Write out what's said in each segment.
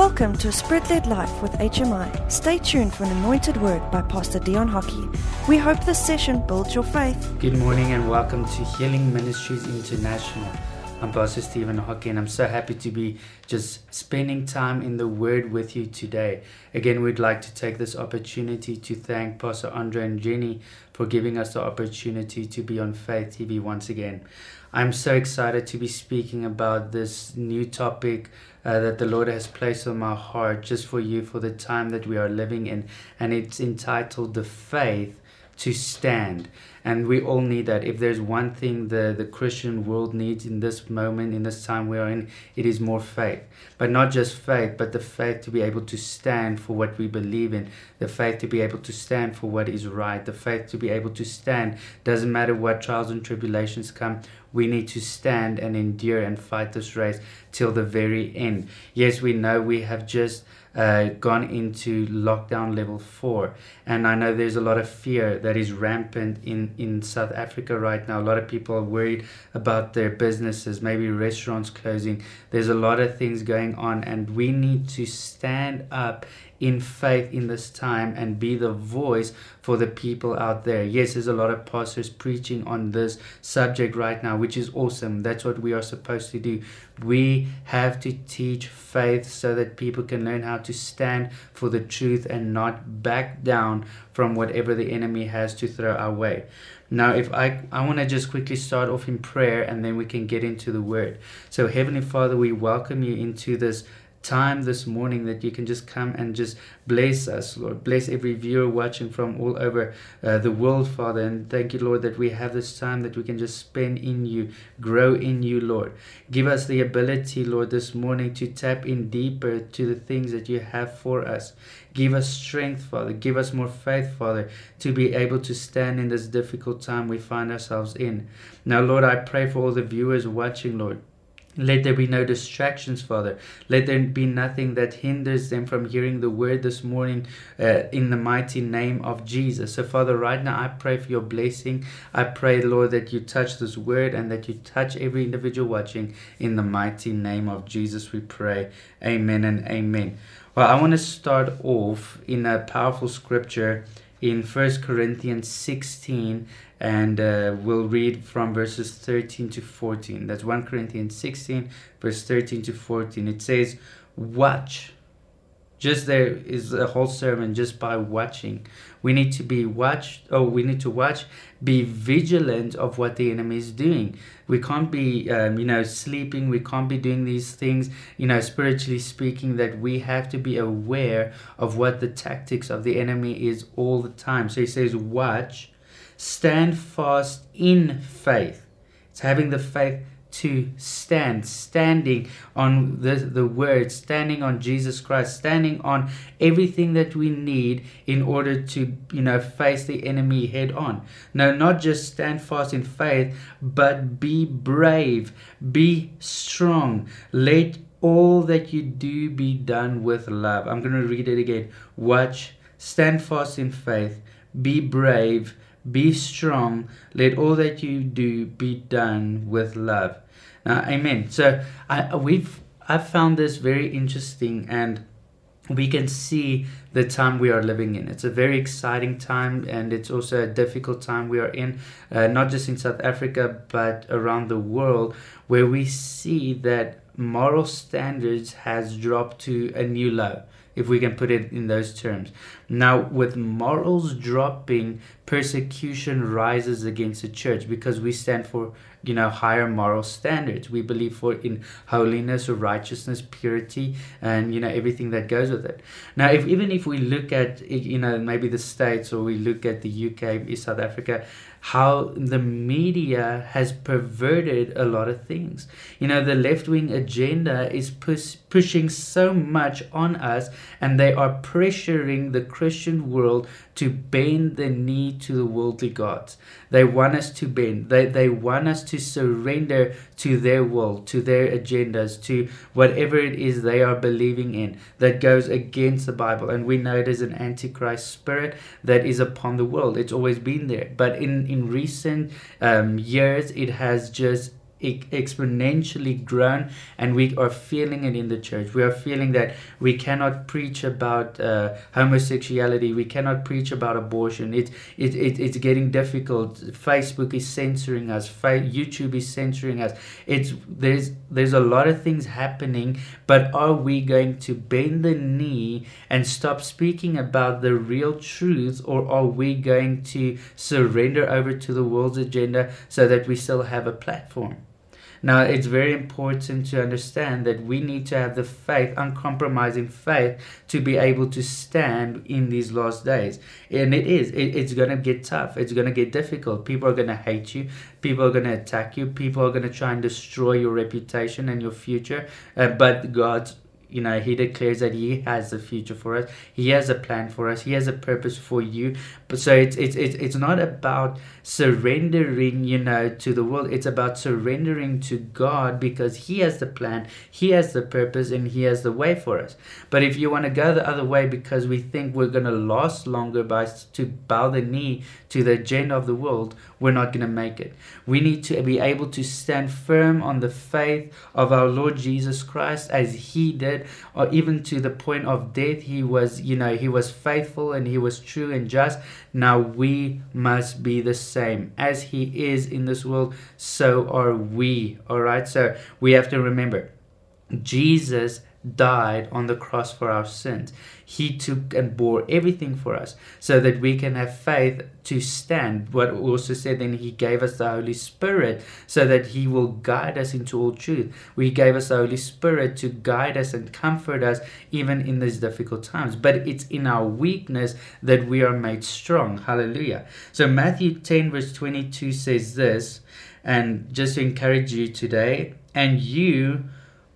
Welcome to a Spirit led life with HMI. Stay tuned for an anointed word by Pastor Dion Hockey. We hope this session builds your faith. Good morning and welcome to Healing Ministries International. I'm Pastor Stephen Hockey and I'm so happy to be just spending time in the Word with you today. Again, we'd like to take this opportunity to thank Pastor Andre and Jenny for giving us the opportunity to be on Faith TV once again. I'm so excited to be speaking about this new topic uh, that the Lord has placed on my heart just for you for the time that we are living in, and it's entitled The Faith to stand. And we all need that. If there's one thing the, the Christian world needs in this moment, in this time we are in, it is more faith. But not just faith, but the faith to be able to stand for what we believe in, the faith to be able to stand for what is right, the faith to be able to stand. Doesn't matter what trials and tribulations come, we need to stand and endure and fight this race till the very end. Yes, we know we have just uh, gone into lockdown level four. And I know there's a lot of fear that is rampant in, in South Africa right now. A lot of people are worried about their businesses, maybe restaurants closing. There's a lot of things going on, and we need to stand up in faith in this time and be the voice for the people out there. Yes, there's a lot of pastors preaching on this subject right now, which is awesome. That's what we are supposed to do. We have to teach faith so that people can learn how to stand for the truth and not back down from whatever the enemy has to throw our way. Now, if I, I want to just quickly start off in prayer and then we can get into the word. So, Heavenly Father, we welcome you into this time this morning that you can just come and just bless us, Lord. Bless every viewer watching from all over uh, the world, Father. And thank you, Lord, that we have this time that we can just spend in you, grow in you, Lord. Give us the ability, Lord, this morning to tap in deeper to the things that you have for us. Give us strength, Father. Give us more faith, Father, to be able to stand in this difficult time we find ourselves in. Now, Lord, I pray for all the viewers watching, Lord. Let there be no distractions, Father. Let there be nothing that hinders them from hearing the word this morning uh, in the mighty name of Jesus. So, Father, right now I pray for your blessing. I pray, Lord, that you touch this word and that you touch every individual watching in the mighty name of Jesus. We pray. Amen and amen. Well, I want to start off in a powerful scripture in First Corinthians 16 and uh, we'll read from verses 13 to 14. That's 1 Corinthians 16, verse 13 to 14. It says, Watch. Just there is a whole sermon just by watching. We need to be watched, oh, we need to watch, be vigilant of what the enemy is doing. We can't be, um, you know, sleeping. We can't be doing these things, you know, spiritually speaking, that we have to be aware of what the tactics of the enemy is all the time. So he says, Watch stand fast in faith. It's having the faith to stand, standing on the, the word, standing on Jesus Christ, standing on everything that we need in order to, you know, face the enemy head on. No, not just stand fast in faith, but be brave, be strong. Let all that you do be done with love. I'm going to read it again. Watch, stand fast in faith, be brave, be strong. Let all that you do be done with love. Now, amen. So I we've I've found this very interesting and we can see the time we are living in. It's a very exciting time and it's also a difficult time we are in, uh, not just in South Africa, but around the world, where we see that moral standards has dropped to a new low if we can put it in those terms. Now, with morals dropping, persecution rises against the church because we stand for you know higher moral standards we believe for in holiness or righteousness purity and you know everything that goes with it now if even if we look at you know maybe the states or we look at the uk south africa how the media has perverted a lot of things. You know, the left wing agenda is push, pushing so much on us, and they are pressuring the Christian world to bend the knee to the worldly gods. They want us to bend, they, they want us to surrender to their will, to their agendas, to whatever it is they are believing in that goes against the Bible. And we know it is an antichrist spirit that is upon the world. It's always been there. But in, in recent um, years, it has just exponentially grown and we are feeling it in the church. We are feeling that we cannot preach about uh, homosexuality, we cannot preach about abortion. It, it, it, it's getting difficult. Facebook is censoring us, YouTube is censoring us. It's, there's, there's a lot of things happening, but are we going to bend the knee and stop speaking about the real truth, or are we going to surrender over to the world's agenda so that we still have a platform? Now, it's very important to understand that we need to have the faith, uncompromising faith, to be able to stand in these last days. And it is, it, it's going to get tough. It's going to get difficult. People are going to hate you. People are going to attack you. People are going to try and destroy your reputation and your future. Uh, but God's you know he declares that he has a future for us. He has a plan for us. He has a purpose for you. But so it's it's it's, it's not about surrendering you know to the world. It's about surrendering to god because he has the plan he has the purpose and he has the way for us. But if you want to go the other way because we think we're going to last longer by to bow the knee to the agenda of the world we're not going to make it. We need to be able to stand firm on the faith of our Lord Jesus Christ as he did, or even to the point of death. He was, you know, he was faithful and he was true and just. Now we must be the same. As he is in this world, so are we. All right. So we have to remember Jesus died on the cross for our sins. He took and bore everything for us so that we can have faith to stand. What also said, then He gave us the Holy Spirit so that He will guide us into all truth. We gave us the Holy Spirit to guide us and comfort us even in these difficult times. But it's in our weakness that we are made strong. Hallelujah. So Matthew 10, verse 22 says this, and just to encourage you today, and you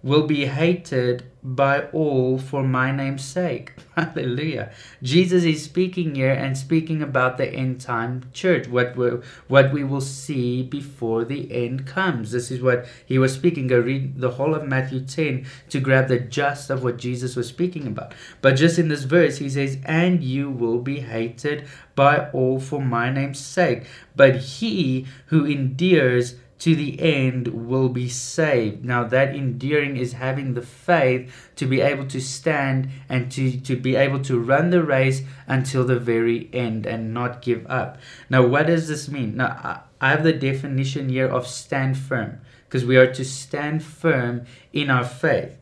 will be hated by all for my name's sake. Hallelujah. Jesus is speaking here and speaking about the end time church, what we, what we will see before the end comes. This is what he was speaking. Go read the whole of Matthew 10 to grab the gist of what Jesus was speaking about. But just in this verse, he says, And you will be hated by all for my name's sake. But he who endures to the end will be saved. Now, that enduring is having the faith to be able to stand and to, to be able to run the race until the very end and not give up. Now, what does this mean? Now, I have the definition here of stand firm because we are to stand firm in our faith.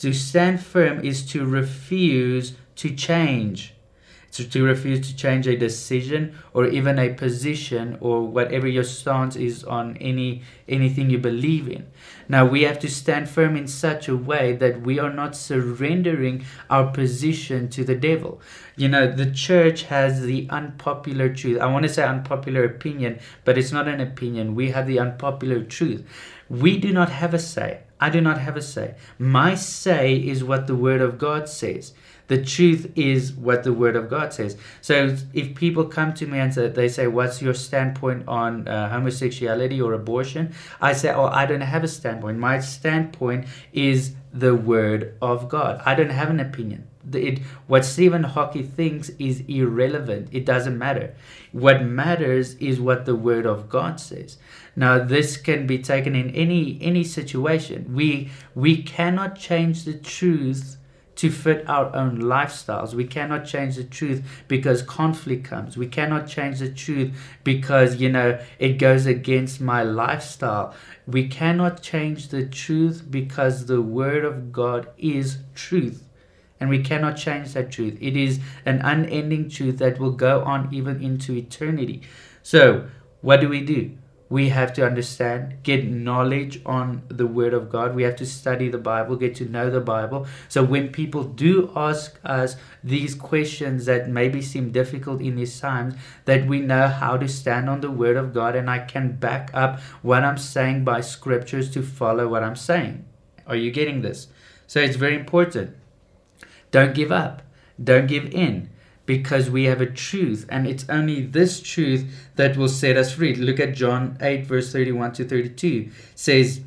To stand firm is to refuse to change to, to refuse to change a decision or even a position or whatever your stance is on any anything you believe in. Now we have to stand firm in such a way that we are not surrendering our position to the devil. You know, the church has the unpopular truth. I want to say unpopular opinion, but it's not an opinion. We have the unpopular truth. We do not have a say. I do not have a say. My say is what the word of God says. The truth is what the Word of God says. So if people come to me and say, they say, What's your standpoint on uh, homosexuality or abortion? I say, Oh, I don't have a standpoint. My standpoint is the Word of God. I don't have an opinion. It, what Stephen Hockey thinks is irrelevant. It doesn't matter. What matters is what the Word of God says. Now, this can be taken in any any situation. We we cannot change the truth to fit our own lifestyles. We cannot change the truth because conflict comes. We cannot change the truth because, you know, it goes against my lifestyle. We cannot change the truth because the Word of God is truth. And we cannot change that truth. It is an unending truth that will go on even into eternity. So, what do we do? We have to understand, get knowledge on the Word of God. We have to study the Bible, get to know the Bible. So when people do ask us these questions that maybe seem difficult in these times, that we know how to stand on the Word of God and I can back up what I'm saying by scriptures to follow what I'm saying. Are you getting this? So it's very important. Don't give up. Don't give in because we have a truth and it's only this truth that will set us free look at john 8 verse 31 to 32 says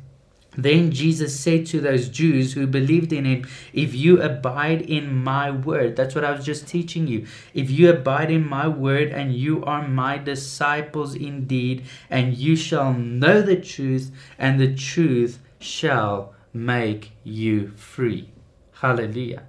Then Jesus said to those Jews who believed in him, If you abide in my word, that's what I was just teaching you. If you abide in my word, and you are my disciples indeed, and you shall know the truth, and the truth shall make you free. Hallelujah.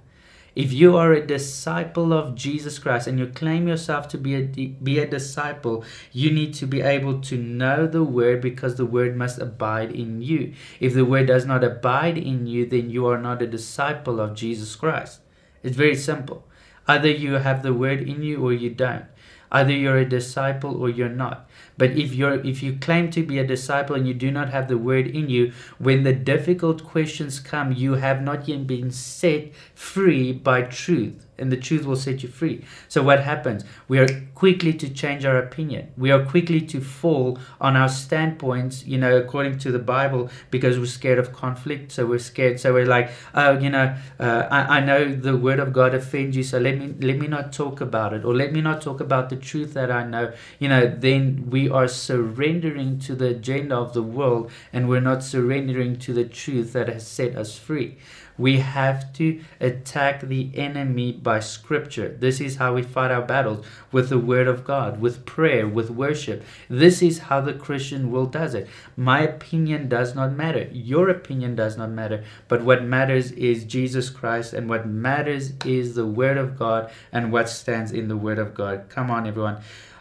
If you are a disciple of Jesus Christ and you claim yourself to be a, be a disciple, you need to be able to know the word because the word must abide in you. If the word does not abide in you, then you are not a disciple of Jesus Christ. It's very simple. Either you have the word in you or you don't. Either you're a disciple or you're not. But if you're if you claim to be a disciple and you do not have the word in you, when the difficult questions come, you have not yet been set free by truth and the truth will set you free. So what happens? We are quickly to change our opinion. We are quickly to fall on our standpoints, you know, according to the Bible, because we're scared of conflict. So we're scared. So we're like, oh, you know, uh, I, I know the word of God offends you, so let me let me not talk about it, or let me not talk about the truth that I know. You know, then we are surrendering to the agenda of the world, and we're not surrendering to the truth that has set us free. We have to attack the enemy by scripture. This is how we fight our battles with the word of God, with prayer, with worship. This is how the Christian world does it. My opinion does not matter. Your opinion does not matter. But what matters is Jesus Christ, and what matters is the word of God and what stands in the word of God. Come on, everyone.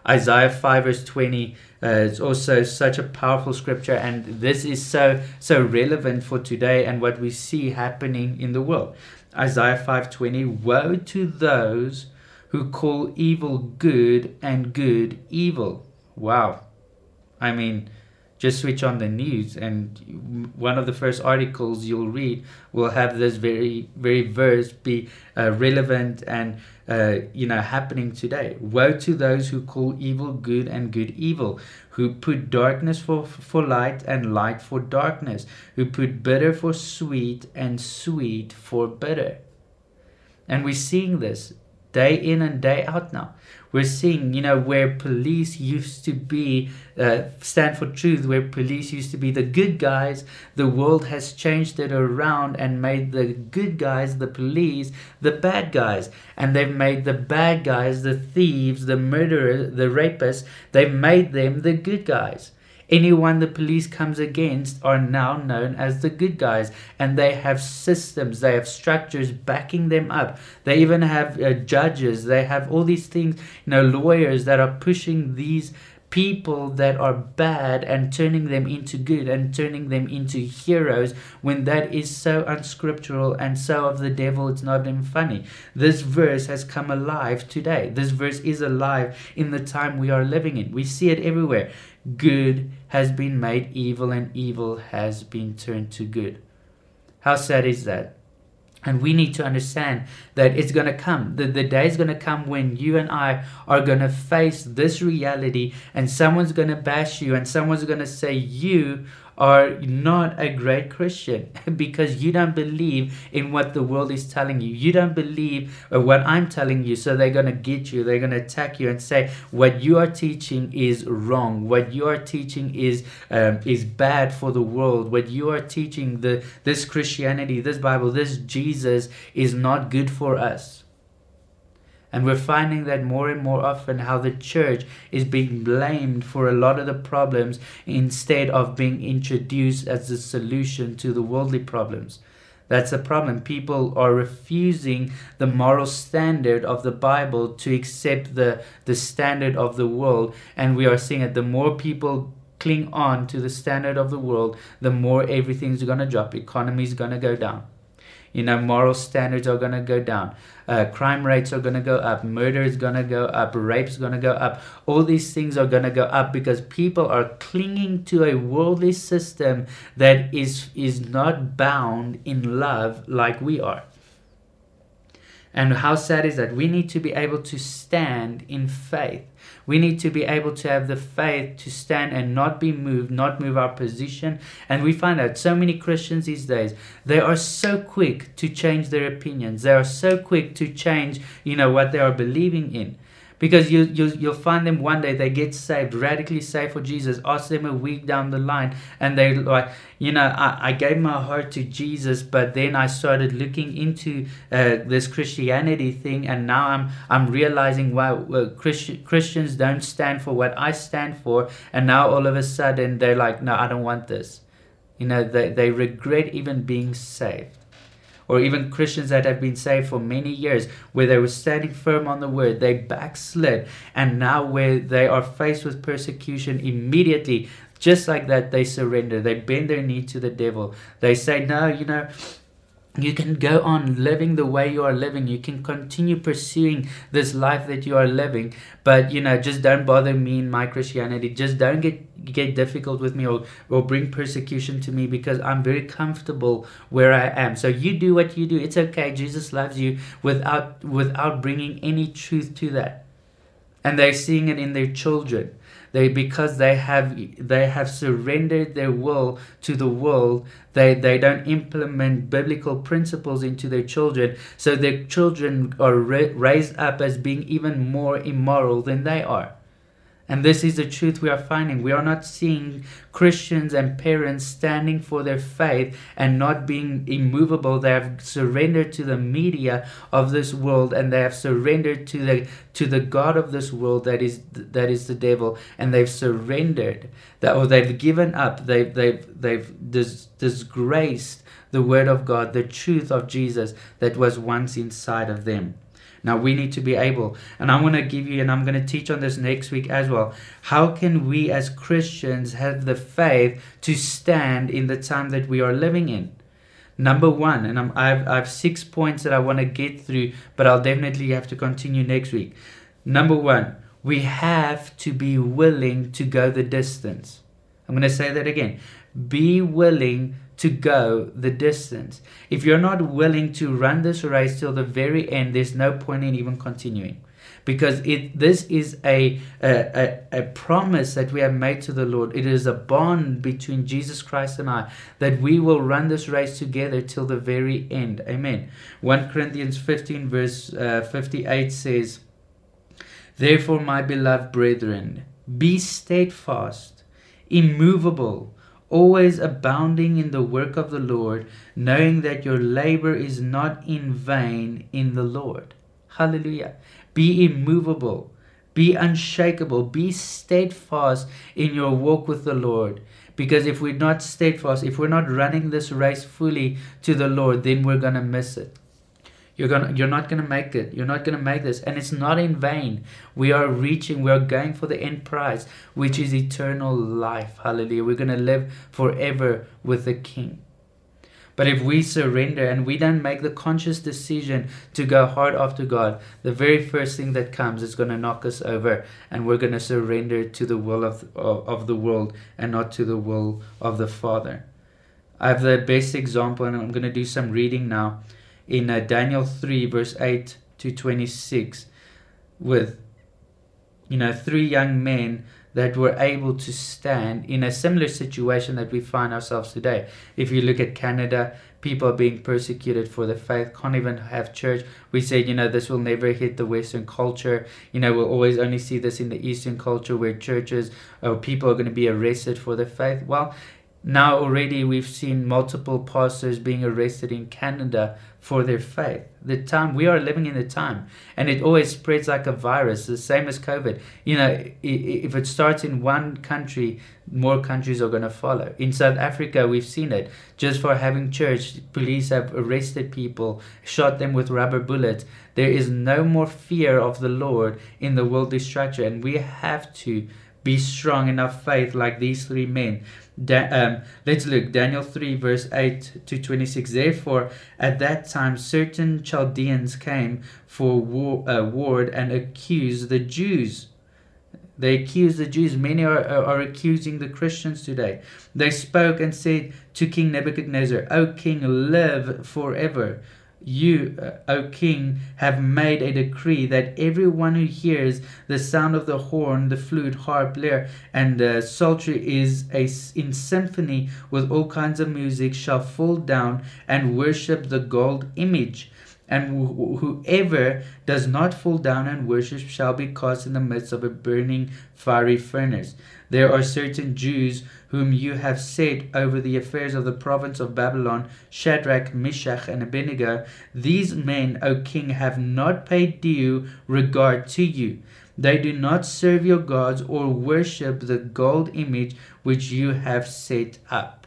Isaiah 5 verse 20 uh, it's also such a powerful scripture and this is so so relevant for today and what we see happening in the world. Isaiah 5:20 Woe to those who call evil good and good evil. Wow. I mean, just switch on the news and one of the first articles you'll read will have this very very verse be uh, relevant and uh, you know happening today. Woe to those who call evil good and good evil who put darkness for for light and light for darkness who put bitter for sweet and sweet for bitter. And we're seeing this day in and day out now we're seeing, you know, where police used to be, uh, stand for truth, where police used to be the good guys, the world has changed it around and made the good guys, the police, the bad guys. And they've made the bad guys, the thieves, the murderers, the rapists, they've made them the good guys. Anyone the police comes against are now known as the good guys, and they have systems, they have structures backing them up. They even have uh, judges, they have all these things, you know, lawyers that are pushing these people that are bad and turning them into good and turning them into heroes when that is so unscriptural and so of the devil it's not even funny. This verse has come alive today. This verse is alive in the time we are living in. We see it everywhere. Good has been made evil and evil has been turned to good. How sad is that? And we need to understand that it's going to come. The, the day is going to come when you and I are going to face this reality, and someone's going to bash you, and someone's going to say, You are not a great Christian because you don't believe in what the world is telling you. You don't believe what I'm telling you. So they're going to get you. They're going to attack you and say what you are teaching is wrong. What you are teaching is um, is bad for the world. What you are teaching the this Christianity, this Bible, this Jesus is not good for us. And we're finding that more and more often how the church is being blamed for a lot of the problems instead of being introduced as the solution to the worldly problems. That's the problem. People are refusing the moral standard of the Bible to accept the, the standard of the world. And we are seeing that the more people cling on to the standard of the world, the more everything's going to drop. Economy's going to go down. You know, moral standards are going to go down. Uh, crime rates are going to go up. Murder is going to go up. Rape is going to go up. All these things are going to go up because people are clinging to a worldly system that is, is not bound in love like we are. And how sad is that? We need to be able to stand in faith. We need to be able to have the faith to stand and not be moved, not move our position. And we find out so many Christians these days, they are so quick to change their opinions. They are so quick to change, you know, what they are believing in. Because you, you you'll find them one day they get saved radically saved for jesus ask them a week down the line and they like you know i, I gave my heart to jesus but then i started looking into uh, this christianity thing and now i'm i'm realizing wow well, Christi- christians don't stand for what i stand for and now all of a sudden they're like no i don't want this. You know they, they regret even being saved or even Christians that have been saved for many years, where they were standing firm on the word, they backslid, and now where they are faced with persecution immediately, just like that, they surrender. They bend their knee to the devil. They say, No, you know, you can go on living the way you are living. You can continue pursuing this life that you are living. But you know just don't bother me in my christianity. Just don't get get difficult with me or or bring persecution to me because i'm very comfortable where i am. So you do what you do. It's okay. Jesus loves you without without bringing any truth to that and they're seeing it in their children. They because they have they have surrendered their will to the world they they don't implement biblical principles into their children. So their children are ra- raised up as being even more immoral than they are and this is the truth we are finding. We are not seeing Christians and parents standing for their faith and not being immovable. They have surrendered to the media of this world and they have surrendered to the to the God of this world that is that is the devil and they've surrendered that or they've given up. They've they've they've dis- disgraced the word of God, the truth of Jesus that was once inside of them. Now we need to be able, and I'm going to give you, and I'm going to teach on this next week as well. How can we as Christians have the faith to stand in the time that we are living in? Number one, and I'm, I've, I have six points that I want to get through, but I'll definitely have to continue next week. Number one, we have to be willing to go the distance. I'm going to say that again. Be willing to go the distance. If you're not willing to run this race till the very end, there's no point in even continuing. Because it this is a, a, a, a promise that we have made to the Lord. It is a bond between Jesus Christ and I that we will run this race together till the very end. Amen. 1 Corinthians 15, verse uh, 58 says, Therefore, my beloved brethren, be steadfast, immovable always abounding in the work of the Lord, knowing that your labor is not in vain in the Lord. Hallelujah. Be immovable, be unshakable, be steadfast in your walk with the Lord. Because if we're not steadfast, if we're not running this race fully to the Lord, then we're going to miss it. You're gonna you're not gonna make it. You're not gonna make this. And it's not in vain. We are reaching, we are going for the end prize, which is eternal life. Hallelujah. We're gonna live forever with the King. But if we surrender and we don't make the conscious decision to go hard after God, the very first thing that comes is going to knock us over and we're going to surrender to the will of, of, of, the world and not to the will of the Father. I have the best example, and I'm going to do some reading now in uh, Daniel 3, verse 8 to 26, with you know three young men that were able to stand in a similar situation that we find ourselves today. If you look at Canada, people are being persecuted for the faith, can't even have church. We said, you know, this will never hit the Western culture. You know, we'll always only see this in the Eastern culture where churches or people are going to be arrested for the faith. Well, now already we've seen multiple pastors being arrested in Canada for their faith. The time we are living in the time, and it always spreads like a virus, the same as COVID. You know, if it starts in one country, more countries are going to follow. In South Africa, we've seen it. Just for having church, police have arrested people, shot them with rubber bullets. There is no more fear of the Lord in the worldly structure, and we have to be strong in our faith like these three men Da- um, let's look Daniel 3 verse 8 to 26 therefore at that time certain Chaldeans came for war, uh, ward and accused the Jews. They accused the Jews. Many are, are accusing the Christians today. They spoke and said to King Nebuchadnezzar O king live forever you, uh, O king, have made a decree that everyone who hears the sound of the horn, the flute, harp, lyre, and uh, psaltery is a, in symphony with all kinds of music shall fall down and worship the gold image and wh- whoever does not fall down and worship shall be cast in the midst of a burning fiery furnace. There are certain Jews whom you have set over the affairs of the province of Babylon, Shadrach, Meshach, and Abednego. These men, O king, have not paid due regard to you. They do not serve your gods or worship the gold image which you have set up.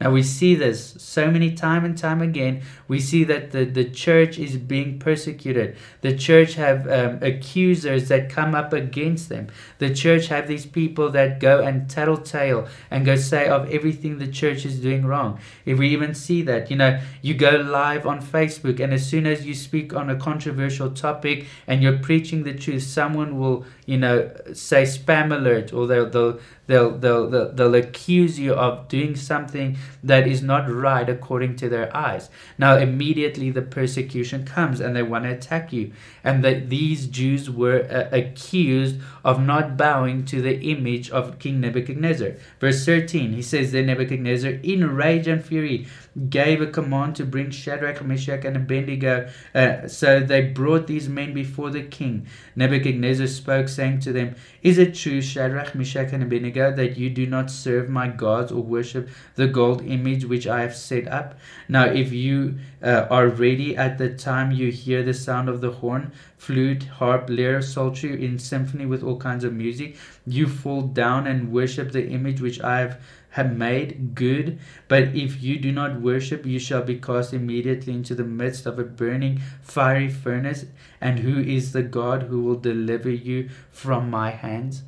Now we see this so many time and time again. We see that the, the church is being persecuted. The church have um, accusers that come up against them. The church have these people that go and tattletale and go say of everything the church is doing wrong. If we even see that, you know, you go live on Facebook and as soon as you speak on a controversial topic and you're preaching the truth, someone will, you know, say spam alert or they'll, they'll They'll, they'll, they'll, they'll accuse you of doing something that is not right according to their eyes. Now, immediately the persecution comes and they want to attack you. And that these Jews were uh, accused of not bowing to the image of King Nebuchadnezzar. Verse 13, he says, Then Nebuchadnezzar, in rage and fury, gave a command to bring Shadrach, Meshach, and Abednego. Uh, so they brought these men before the king. Nebuchadnezzar spoke, saying to them, Is it true, Shadrach, Meshach, and Abednego, that you do not serve my gods or worship the gold image which I have set up? Now, if you uh, are ready at the time you hear the sound of the horn, flute, harp, lyre, psaltery, in symphony with all kinds of music, you fall down and worship the image which I have have made good. But if you do not worship, you shall be cast immediately into the midst of a burning fiery furnace. And who is the God who will deliver you from my hands?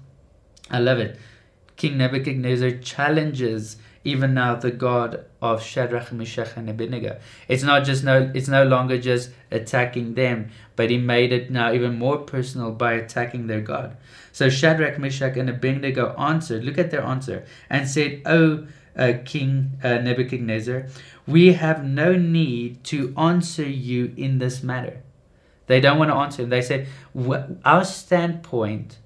I love it. King Nebuchadnezzar challenges even now the God of Shadrach, Meshach, and Abednego. It's not just no, it's no longer just attacking them, but he made it now even more personal by attacking their God. So Shadrach, Meshach, and Abednego answered. Look at their answer and said, "O uh, King uh, Nebuchadnezzar, we have no need to answer you in this matter." They don't want to answer him. They said, "Our standpoint."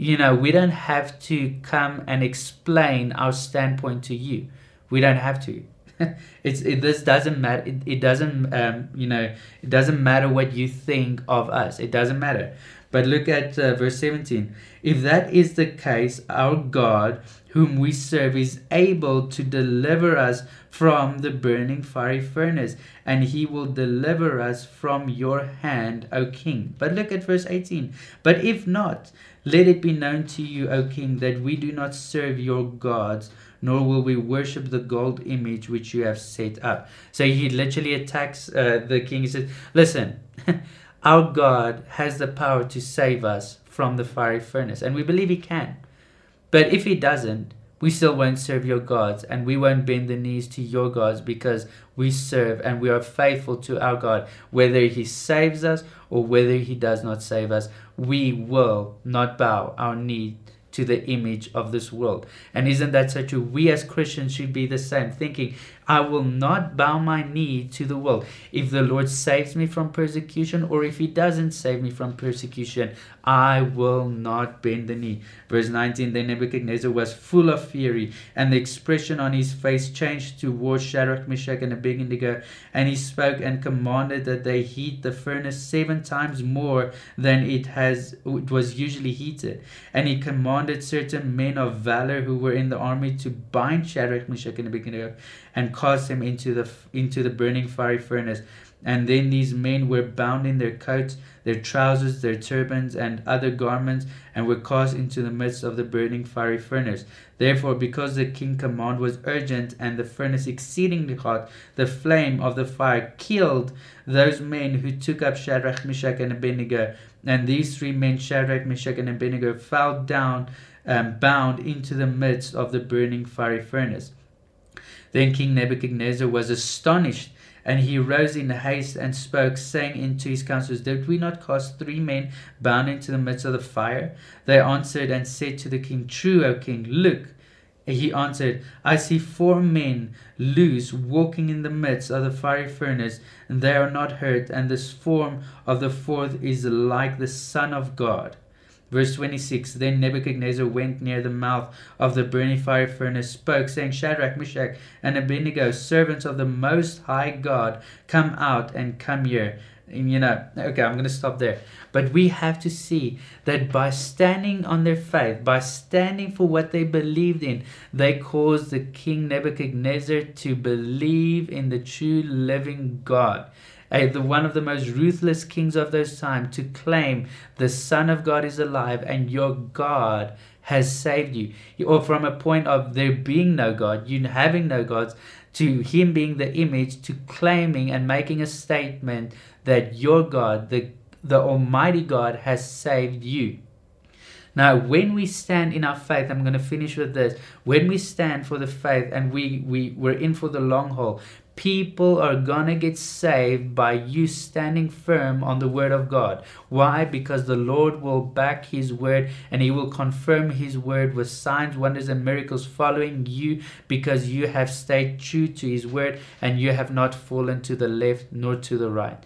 you know, we don't have to come and explain our standpoint to you. We don't have to. it's it, this doesn't matter. It, it doesn't um, you know it doesn't matter what you think of us. It doesn't matter. But look at uh, verse 17. If that is the case, our God, whom we serve, is able to deliver us from the burning fiery furnace, and he will deliver us from your hand, O king. But look at verse 18. But if not, let it be known to you, O king, that we do not serve your gods, nor will we worship the gold image which you have set up. So he literally attacks uh, the king. He says, Listen, our God has the power to save us from the fiery furnace, and we believe he can. But if he doesn't, we still won't serve your gods and we won't bend the knees to your gods because we serve and we are faithful to our God. Whether he saves us or whether he does not save us, we will not bow our knee to the image of this world. And isn't that so true? We as Christians should be the same, thinking, I will not bow my knee to the world. If the Lord saves me from persecution or if he doesn't save me from persecution, I will not bend the knee. Verse 19 Then Nebuchadnezzar was full of fury, and the expression on his face changed towards Shadrach, Meshach, and Abednego. And he spoke and commanded that they heat the furnace seven times more than it has it was usually heated. And he commanded certain men of valor who were in the army to bind Shadrach, Meshach, and Abednego and cast them into the into the burning fiery furnace. And then these men were bound in their coats, their trousers, their turbans, and other garments, and were cast into the midst of the burning fiery furnace. Therefore, because the king's command was urgent and the furnace exceedingly hot, the flame of the fire killed those men who took up Shadrach, Meshach, and Abednego. And these three men, Shadrach, Meshach, and Abednego, fell down um, bound into the midst of the burning fiery furnace. Then King Nebuchadnezzar was astonished, and he rose in haste and spoke, saying unto his counselors, Did we not cast three men bound into the midst of the fire? They answered and said to the king, True, O king, look. He answered, I see four men loose walking in the midst of the fiery furnace, and they are not hurt, and this form of the fourth is like the Son of God. Verse 26 Then Nebuchadnezzar went near the mouth of the burning fire furnace, spoke, saying, Shadrach, Meshach, and Abednego, servants of the Most High God, come out and come here. And, you know, okay, I'm going to stop there. But we have to see that by standing on their faith, by standing for what they believed in, they caused the king Nebuchadnezzar to believe in the true living God the one of the most ruthless kings of those times, to claim the Son of God is alive and your God has saved you. Or from a point of there being no God, you having no gods, to him being the image, to claiming and making a statement that your God, the, the Almighty God, has saved you. Now, when we stand in our faith, I'm going to finish with this. When we stand for the faith and we, we, we're in for the long haul, people are gonna get saved by you standing firm on the word of God. Why? Because the Lord will back his word and he will confirm his word with signs, wonders, and miracles following you because you have stayed true to his word and you have not fallen to the left nor to the right.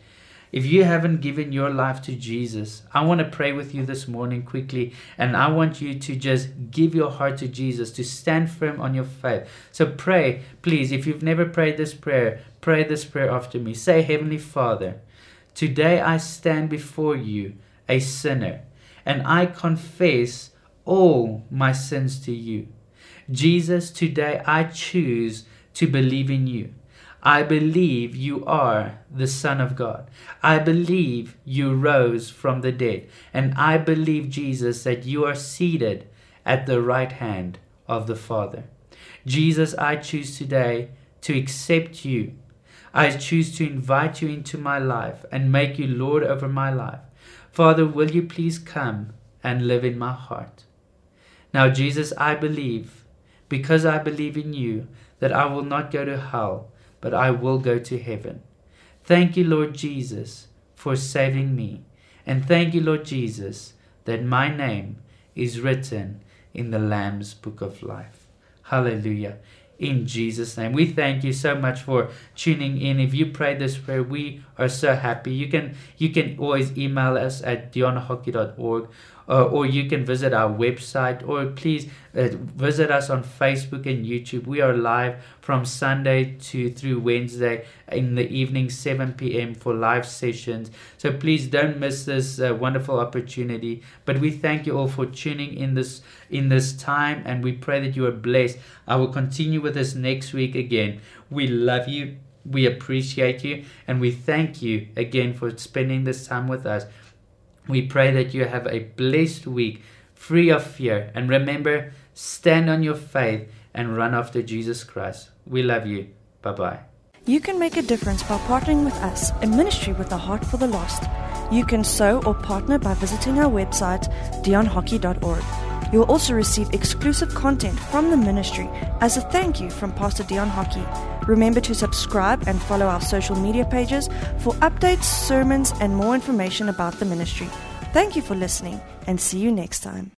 If you haven't given your life to Jesus, I want to pray with you this morning quickly. And I want you to just give your heart to Jesus, to stand firm on your faith. So pray, please. If you've never prayed this prayer, pray this prayer after me. Say, Heavenly Father, today I stand before you, a sinner, and I confess all my sins to you. Jesus, today I choose to believe in you. I believe you are the Son of God. I believe you rose from the dead. And I believe, Jesus, that you are seated at the right hand of the Father. Jesus, I choose today to accept you. I choose to invite you into my life and make you Lord over my life. Father, will you please come and live in my heart? Now, Jesus, I believe, because I believe in you, that I will not go to hell but I will go to heaven. Thank you, Lord Jesus, for saving me. And thank you, Lord Jesus, that my name is written in the Lamb's book of life. Hallelujah. In Jesus' name. We thank you so much for tuning in. If you pray this prayer, we are so happy. You can you can always email us at dionhockey.org uh, or you can visit our website or please uh, visit us on Facebook and YouTube. We are live from Sunday to through Wednesday in the evening 7 p.m. for live sessions. So please don't miss this uh, wonderful opportunity. But we thank you all for tuning in this in this time and we pray that you are blessed. I will continue with this next week again. We love you. We appreciate you and we thank you again for spending this time with us. We pray that you have a blessed week, free of fear. And remember, stand on your faith and run after Jesus Christ. We love you. Bye bye. You can make a difference by partnering with us in ministry with a heart for the lost. You can sow or partner by visiting our website, dionhockey.org. You will also receive exclusive content from the ministry as a thank you from Pastor Dion Hockey. Remember to subscribe and follow our social media pages for updates, sermons, and more information about the ministry. Thank you for listening and see you next time.